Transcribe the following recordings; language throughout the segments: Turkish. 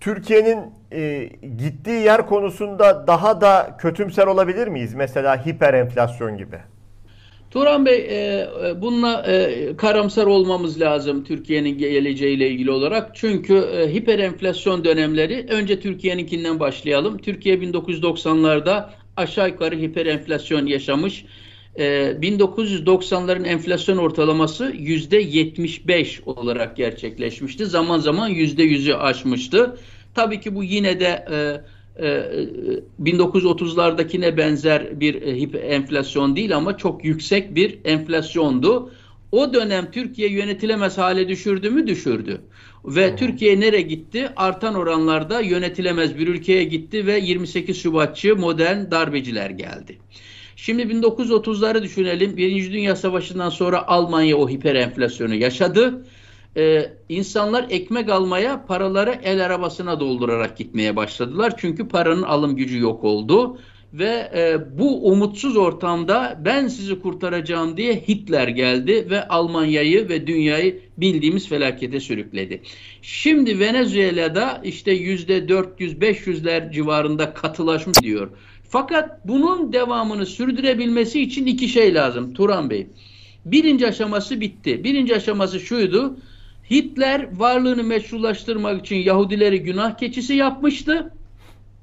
Türkiye'nin e, gittiği yer konusunda daha da kötümser olabilir miyiz? Mesela hiper enflasyon gibi. Turan Bey, e, e, bununla e, karamsar olmamız lazım Türkiye'nin geleceğiyle ilgili olarak. Çünkü e, hiper enflasyon dönemleri, önce Türkiye'ninkinden başlayalım. Türkiye 1990'larda aşağı yukarı hiper enflasyon yaşamış. E, 1990'ların enflasyon ortalaması %75 olarak gerçekleşmişti. Zaman zaman %100'ü aşmıştı. Tabii ki bu yine de... E, 1930'lardakine ee, benzer bir e, enflasyon değil ama çok yüksek bir enflasyondu. O dönem Türkiye yönetilemez hale düşürdü mü? Düşürdü. Ve Türkiye nereye gitti? Artan oranlarda yönetilemez bir ülkeye gitti ve 28 Şubatçı modern darbeciler geldi. Şimdi 1930'ları düşünelim. Birinci Dünya Savaşı'ndan sonra Almanya o hiper enflasyonu yaşadı e, insanlar ekmek almaya paraları el arabasına doldurarak gitmeye başladılar. Çünkü paranın alım gücü yok oldu. Ve e, bu umutsuz ortamda ben sizi kurtaracağım diye Hitler geldi ve Almanya'yı ve dünyayı bildiğimiz felakete sürükledi. Şimdi Venezuela'da işte yüzde 400-500'ler civarında katılaşmış diyor. Fakat bunun devamını sürdürebilmesi için iki şey lazım Turan Bey. Birinci aşaması bitti. Birinci aşaması şuydu. Hitler varlığını meşrulaştırmak için Yahudileri günah keçisi yapmıştı.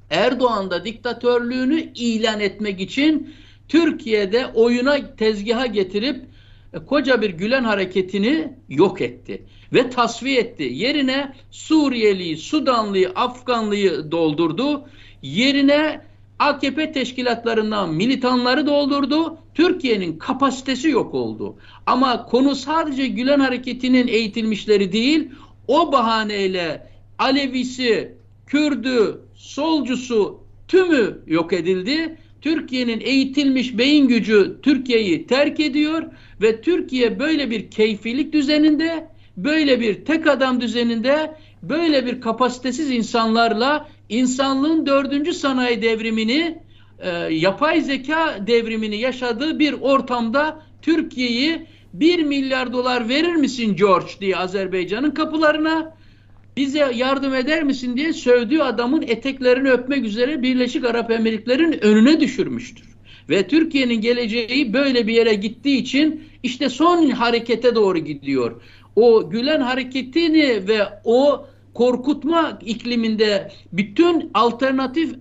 Erdoğan da diktatörlüğünü ilan etmek için Türkiye'de oyuna tezgaha getirip e, koca bir Gülen hareketini yok etti ve tasfiye etti. Yerine Suriyeliyi, Sudanlıyı, Afganlıyı doldurdu. Yerine AKP teşkilatlarından militanları doldurdu. Türkiye'nin kapasitesi yok oldu. Ama konu sadece Gülen hareketinin eğitilmişleri değil, o bahaneyle Alevisi, Kürdü, solcusu tümü yok edildi. Türkiye'nin eğitilmiş beyin gücü Türkiye'yi terk ediyor ve Türkiye böyle bir keyfilik düzeninde, böyle bir tek adam düzeninde, böyle bir kapasitesiz insanlarla insanlığın dördüncü sanayi devrimini, e, yapay zeka devrimini yaşadığı bir ortamda Türkiye'yi bir milyar dolar verir misin George diye Azerbaycan'ın kapılarına bize yardım eder misin diye sövdüğü adamın eteklerini öpmek üzere Birleşik Arap Emirlikleri'nin önüne düşürmüştür. Ve Türkiye'nin geleceği böyle bir yere gittiği için işte son harekete doğru gidiyor. O Gülen hareketini ve o korkutma ikliminde bütün alternatif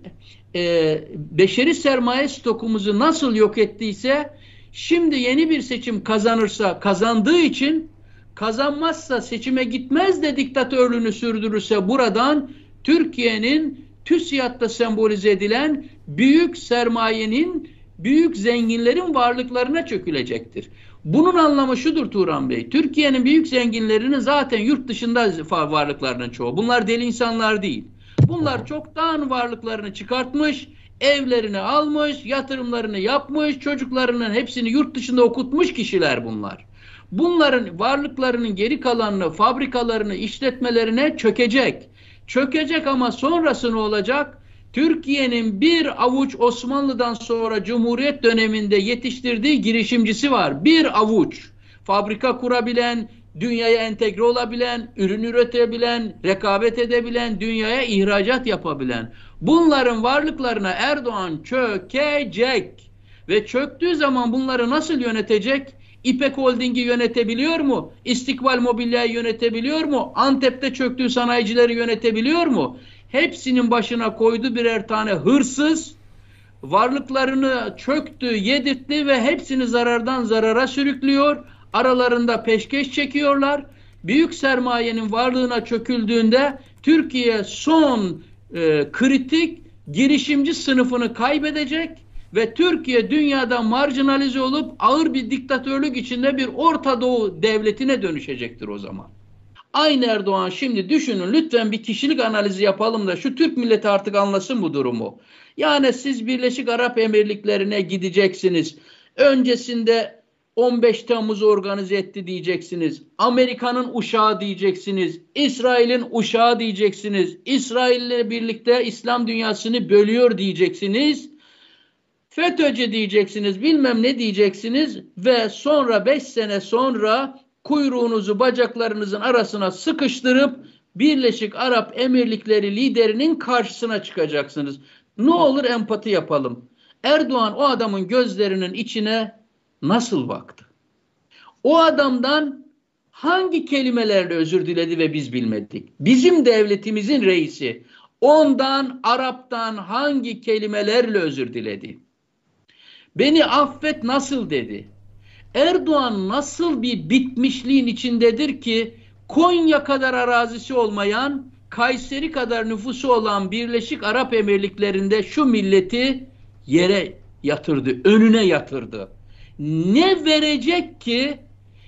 e, beşeri sermaye stokumuzu nasıl yok ettiyse şimdi yeni bir seçim kazanırsa kazandığı için kazanmazsa seçime gitmez de diktatörlüğünü sürdürürse buradan Türkiye'nin TÜSİAD'da sembolize edilen büyük sermayenin, büyük zenginlerin varlıklarına çökülecektir. Bunun anlamı şudur Turan Bey. Türkiye'nin büyük zenginlerinin zaten yurt dışında varlıklarının çoğu. Bunlar deli insanlar değil. Bunlar çoktan varlıklarını çıkartmış, evlerini almış, yatırımlarını yapmış, çocuklarının hepsini yurt dışında okutmuş kişiler bunlar. Bunların varlıklarının geri kalanını, fabrikalarını, işletmelerine çökecek. Çökecek ama sonrası ne olacak? Türkiye'nin bir avuç Osmanlı'dan sonra Cumhuriyet döneminde yetiştirdiği girişimcisi var. Bir avuç. Fabrika kurabilen, dünyaya entegre olabilen, ürün üretebilen, rekabet edebilen, dünyaya ihracat yapabilen. Bunların varlıklarına Erdoğan çökecek. Ve çöktüğü zaman bunları nasıl yönetecek? İpek Holding'i yönetebiliyor mu? İstikbal Mobilya'yı yönetebiliyor mu? Antep'te çöktüğü sanayicileri yönetebiliyor mu? Hepsinin başına koydu birer tane hırsız, varlıklarını çöktü, yedirtti ve hepsini zarardan zarara sürüklüyor. Aralarında peşkeş çekiyorlar. Büyük sermayenin varlığına çöküldüğünde Türkiye son e, kritik girişimci sınıfını kaybedecek ve Türkiye dünyada marjinalize olup ağır bir diktatörlük içinde bir Orta Doğu devletine dönüşecektir o zaman. Aynı Erdoğan şimdi düşünün lütfen bir kişilik analizi yapalım da şu Türk milleti artık anlasın bu durumu. Yani siz Birleşik Arap Emirlikleri'ne gideceksiniz. Öncesinde 15 Temmuz'u organize etti diyeceksiniz. Amerika'nın uşağı diyeceksiniz. İsrail'in uşağı diyeceksiniz. İsrail ile birlikte İslam dünyasını bölüyor diyeceksiniz. FETÖ'cü diyeceksiniz, bilmem ne diyeceksiniz ve sonra 5 sene sonra kuyruğunuzu bacaklarınızın arasına sıkıştırıp Birleşik Arap Emirlikleri liderinin karşısına çıkacaksınız. Ne olur empati yapalım. Erdoğan o adamın gözlerinin içine nasıl baktı? O adamdan hangi kelimelerle özür diledi ve biz bilmedik? Bizim devletimizin reisi ondan Arap'tan hangi kelimelerle özür diledi? Beni affet nasıl dedi? Erdoğan nasıl bir bitmişliğin içindedir ki Konya kadar arazisi olmayan, Kayseri kadar nüfusu olan Birleşik Arap Emirlikleri'nde şu milleti yere yatırdı, önüne yatırdı. Ne verecek ki,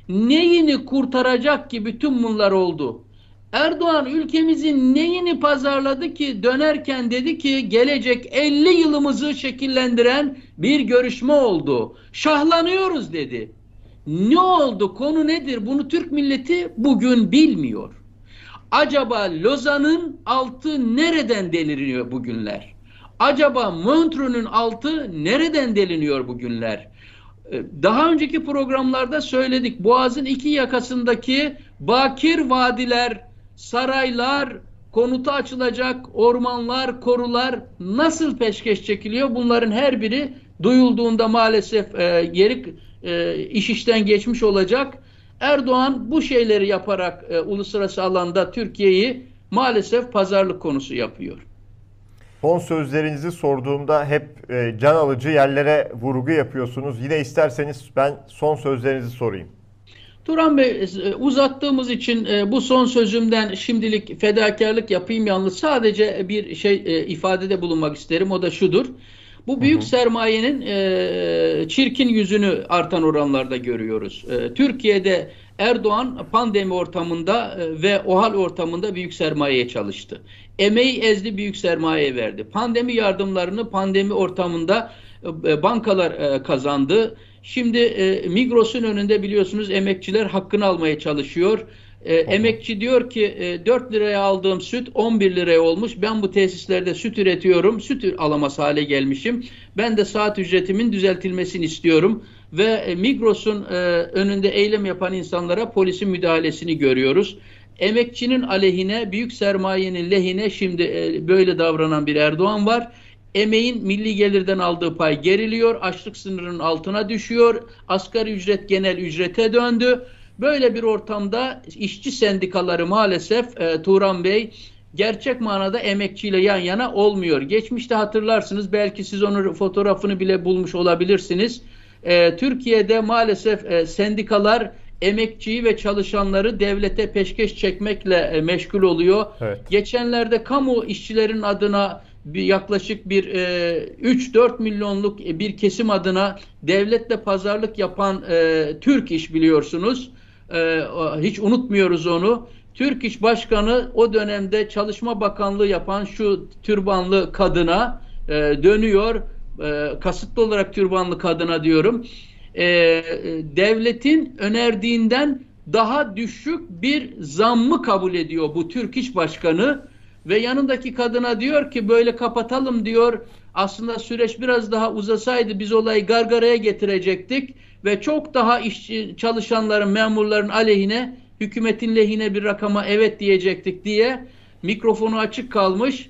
neyini kurtaracak ki bütün bunlar oldu. Erdoğan ülkemizin neyini pazarladı ki dönerken dedi ki gelecek 50 yılımızı şekillendiren bir görüşme oldu. Şahlanıyoruz dedi. Ne oldu? Konu nedir? Bunu Türk milleti bugün bilmiyor. Acaba Lozan'ın altı nereden deliniyor bugünler? Acaba Montreux'un altı nereden deliniyor bugünler? Ee, daha önceki programlarda söyledik. Boğaz'ın iki yakasındaki bakir vadiler, saraylar, konuta açılacak ormanlar, korular nasıl peşkeş çekiliyor? Bunların her biri duyulduğunda maalesef e, geri e, iş işten geçmiş olacak. Erdoğan bu şeyleri yaparak e, uluslararası alanda Türkiye'yi maalesef pazarlık konusu yapıyor. Son sözlerinizi sorduğumda hep e, can alıcı yerlere vurgu yapıyorsunuz. Yine isterseniz ben son sözlerinizi sorayım. Turan Bey e, uzattığımız için e, bu son sözümden şimdilik fedakarlık yapayım yalnız sadece bir şey e, ifadede bulunmak isterim o da şudur. Bu büyük hı hı. sermayenin e, çirkin yüzünü artan oranlarda görüyoruz. E, Türkiye'de Erdoğan pandemi ortamında e, ve OHAL ortamında büyük sermayeye çalıştı. Emeği ezdi büyük sermaye verdi. Pandemi yardımlarını pandemi ortamında e, bankalar e, kazandı. Şimdi Migros'un önünde biliyorsunuz emekçiler hakkını almaya çalışıyor. E, emekçi diyor ki e, 4 liraya aldığım süt 11 liraya olmuş. Ben bu tesislerde süt üretiyorum. Süt alamaz hale gelmişim. Ben de saat ücretimin düzeltilmesini istiyorum. Ve e, Migros'un e, önünde eylem yapan insanlara polisin müdahalesini görüyoruz. Emekçinin aleyhine, büyük sermayenin lehine şimdi e, böyle davranan bir Erdoğan var. Emeğin milli gelirden aldığı pay geriliyor, açlık sınırının altına düşüyor, asgari ücret genel ücrete döndü. Böyle bir ortamda işçi sendikaları maalesef e, Turan Bey gerçek manada emekçiyle yan yana olmuyor. Geçmişte hatırlarsınız belki siz onun fotoğrafını bile bulmuş olabilirsiniz. E, Türkiye'de maalesef e, sendikalar emekçiyi ve çalışanları devlete peşkeş çekmekle e, meşgul oluyor. Evet. Geçenlerde kamu işçilerin adına bir yaklaşık bir e, 3-4 milyonluk bir kesim adına devletle pazarlık yapan e, Türk iş biliyorsunuz e, hiç unutmuyoruz onu. Türk İş Başkanı o dönemde Çalışma Bakanlığı yapan şu türbanlı kadına e, dönüyor. E, kasıtlı olarak türbanlı kadına diyorum. E, devletin önerdiğinden daha düşük bir zammı kabul ediyor bu Türk İş Başkanı ve yanındaki kadına diyor ki böyle kapatalım diyor. Aslında süreç biraz daha uzasaydı biz olayı gargaraya getirecektik ve çok daha işçi çalışanların, memurların aleyhine, hükümetin lehine bir rakama evet diyecektik diye mikrofonu açık kalmış.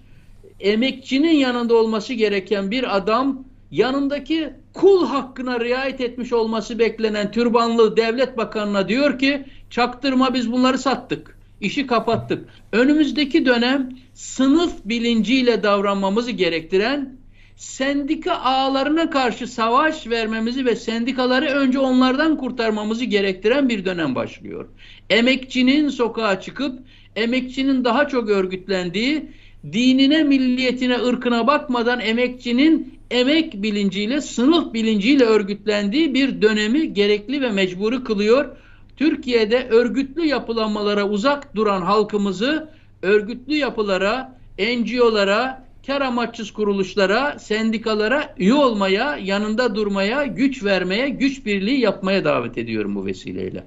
Emekçinin yanında olması gereken bir adam yanındaki kul hakkına riayet etmiş olması beklenen türbanlı devlet bakanına diyor ki çaktırma biz bunları sattık. İşi kapattık. Önümüzdeki dönem sınıf bilinciyle davranmamızı gerektiren sendika ağlarına karşı savaş vermemizi ve sendikaları önce onlardan kurtarmamızı gerektiren bir dönem başlıyor. Emekçinin sokağa çıkıp emekçinin daha çok örgütlendiği, dinine, milliyetine, ırkına bakmadan emekçinin emek bilinciyle, sınıf bilinciyle örgütlendiği bir dönemi gerekli ve mecburi kılıyor. Türkiye'de örgütlü yapılanmalara uzak duran halkımızı örgütlü yapılara, NGO'lara, kar amaçsız kuruluşlara, sendikalara üye olmaya, yanında durmaya, güç vermeye, güç birliği yapmaya davet ediyorum bu vesileyle.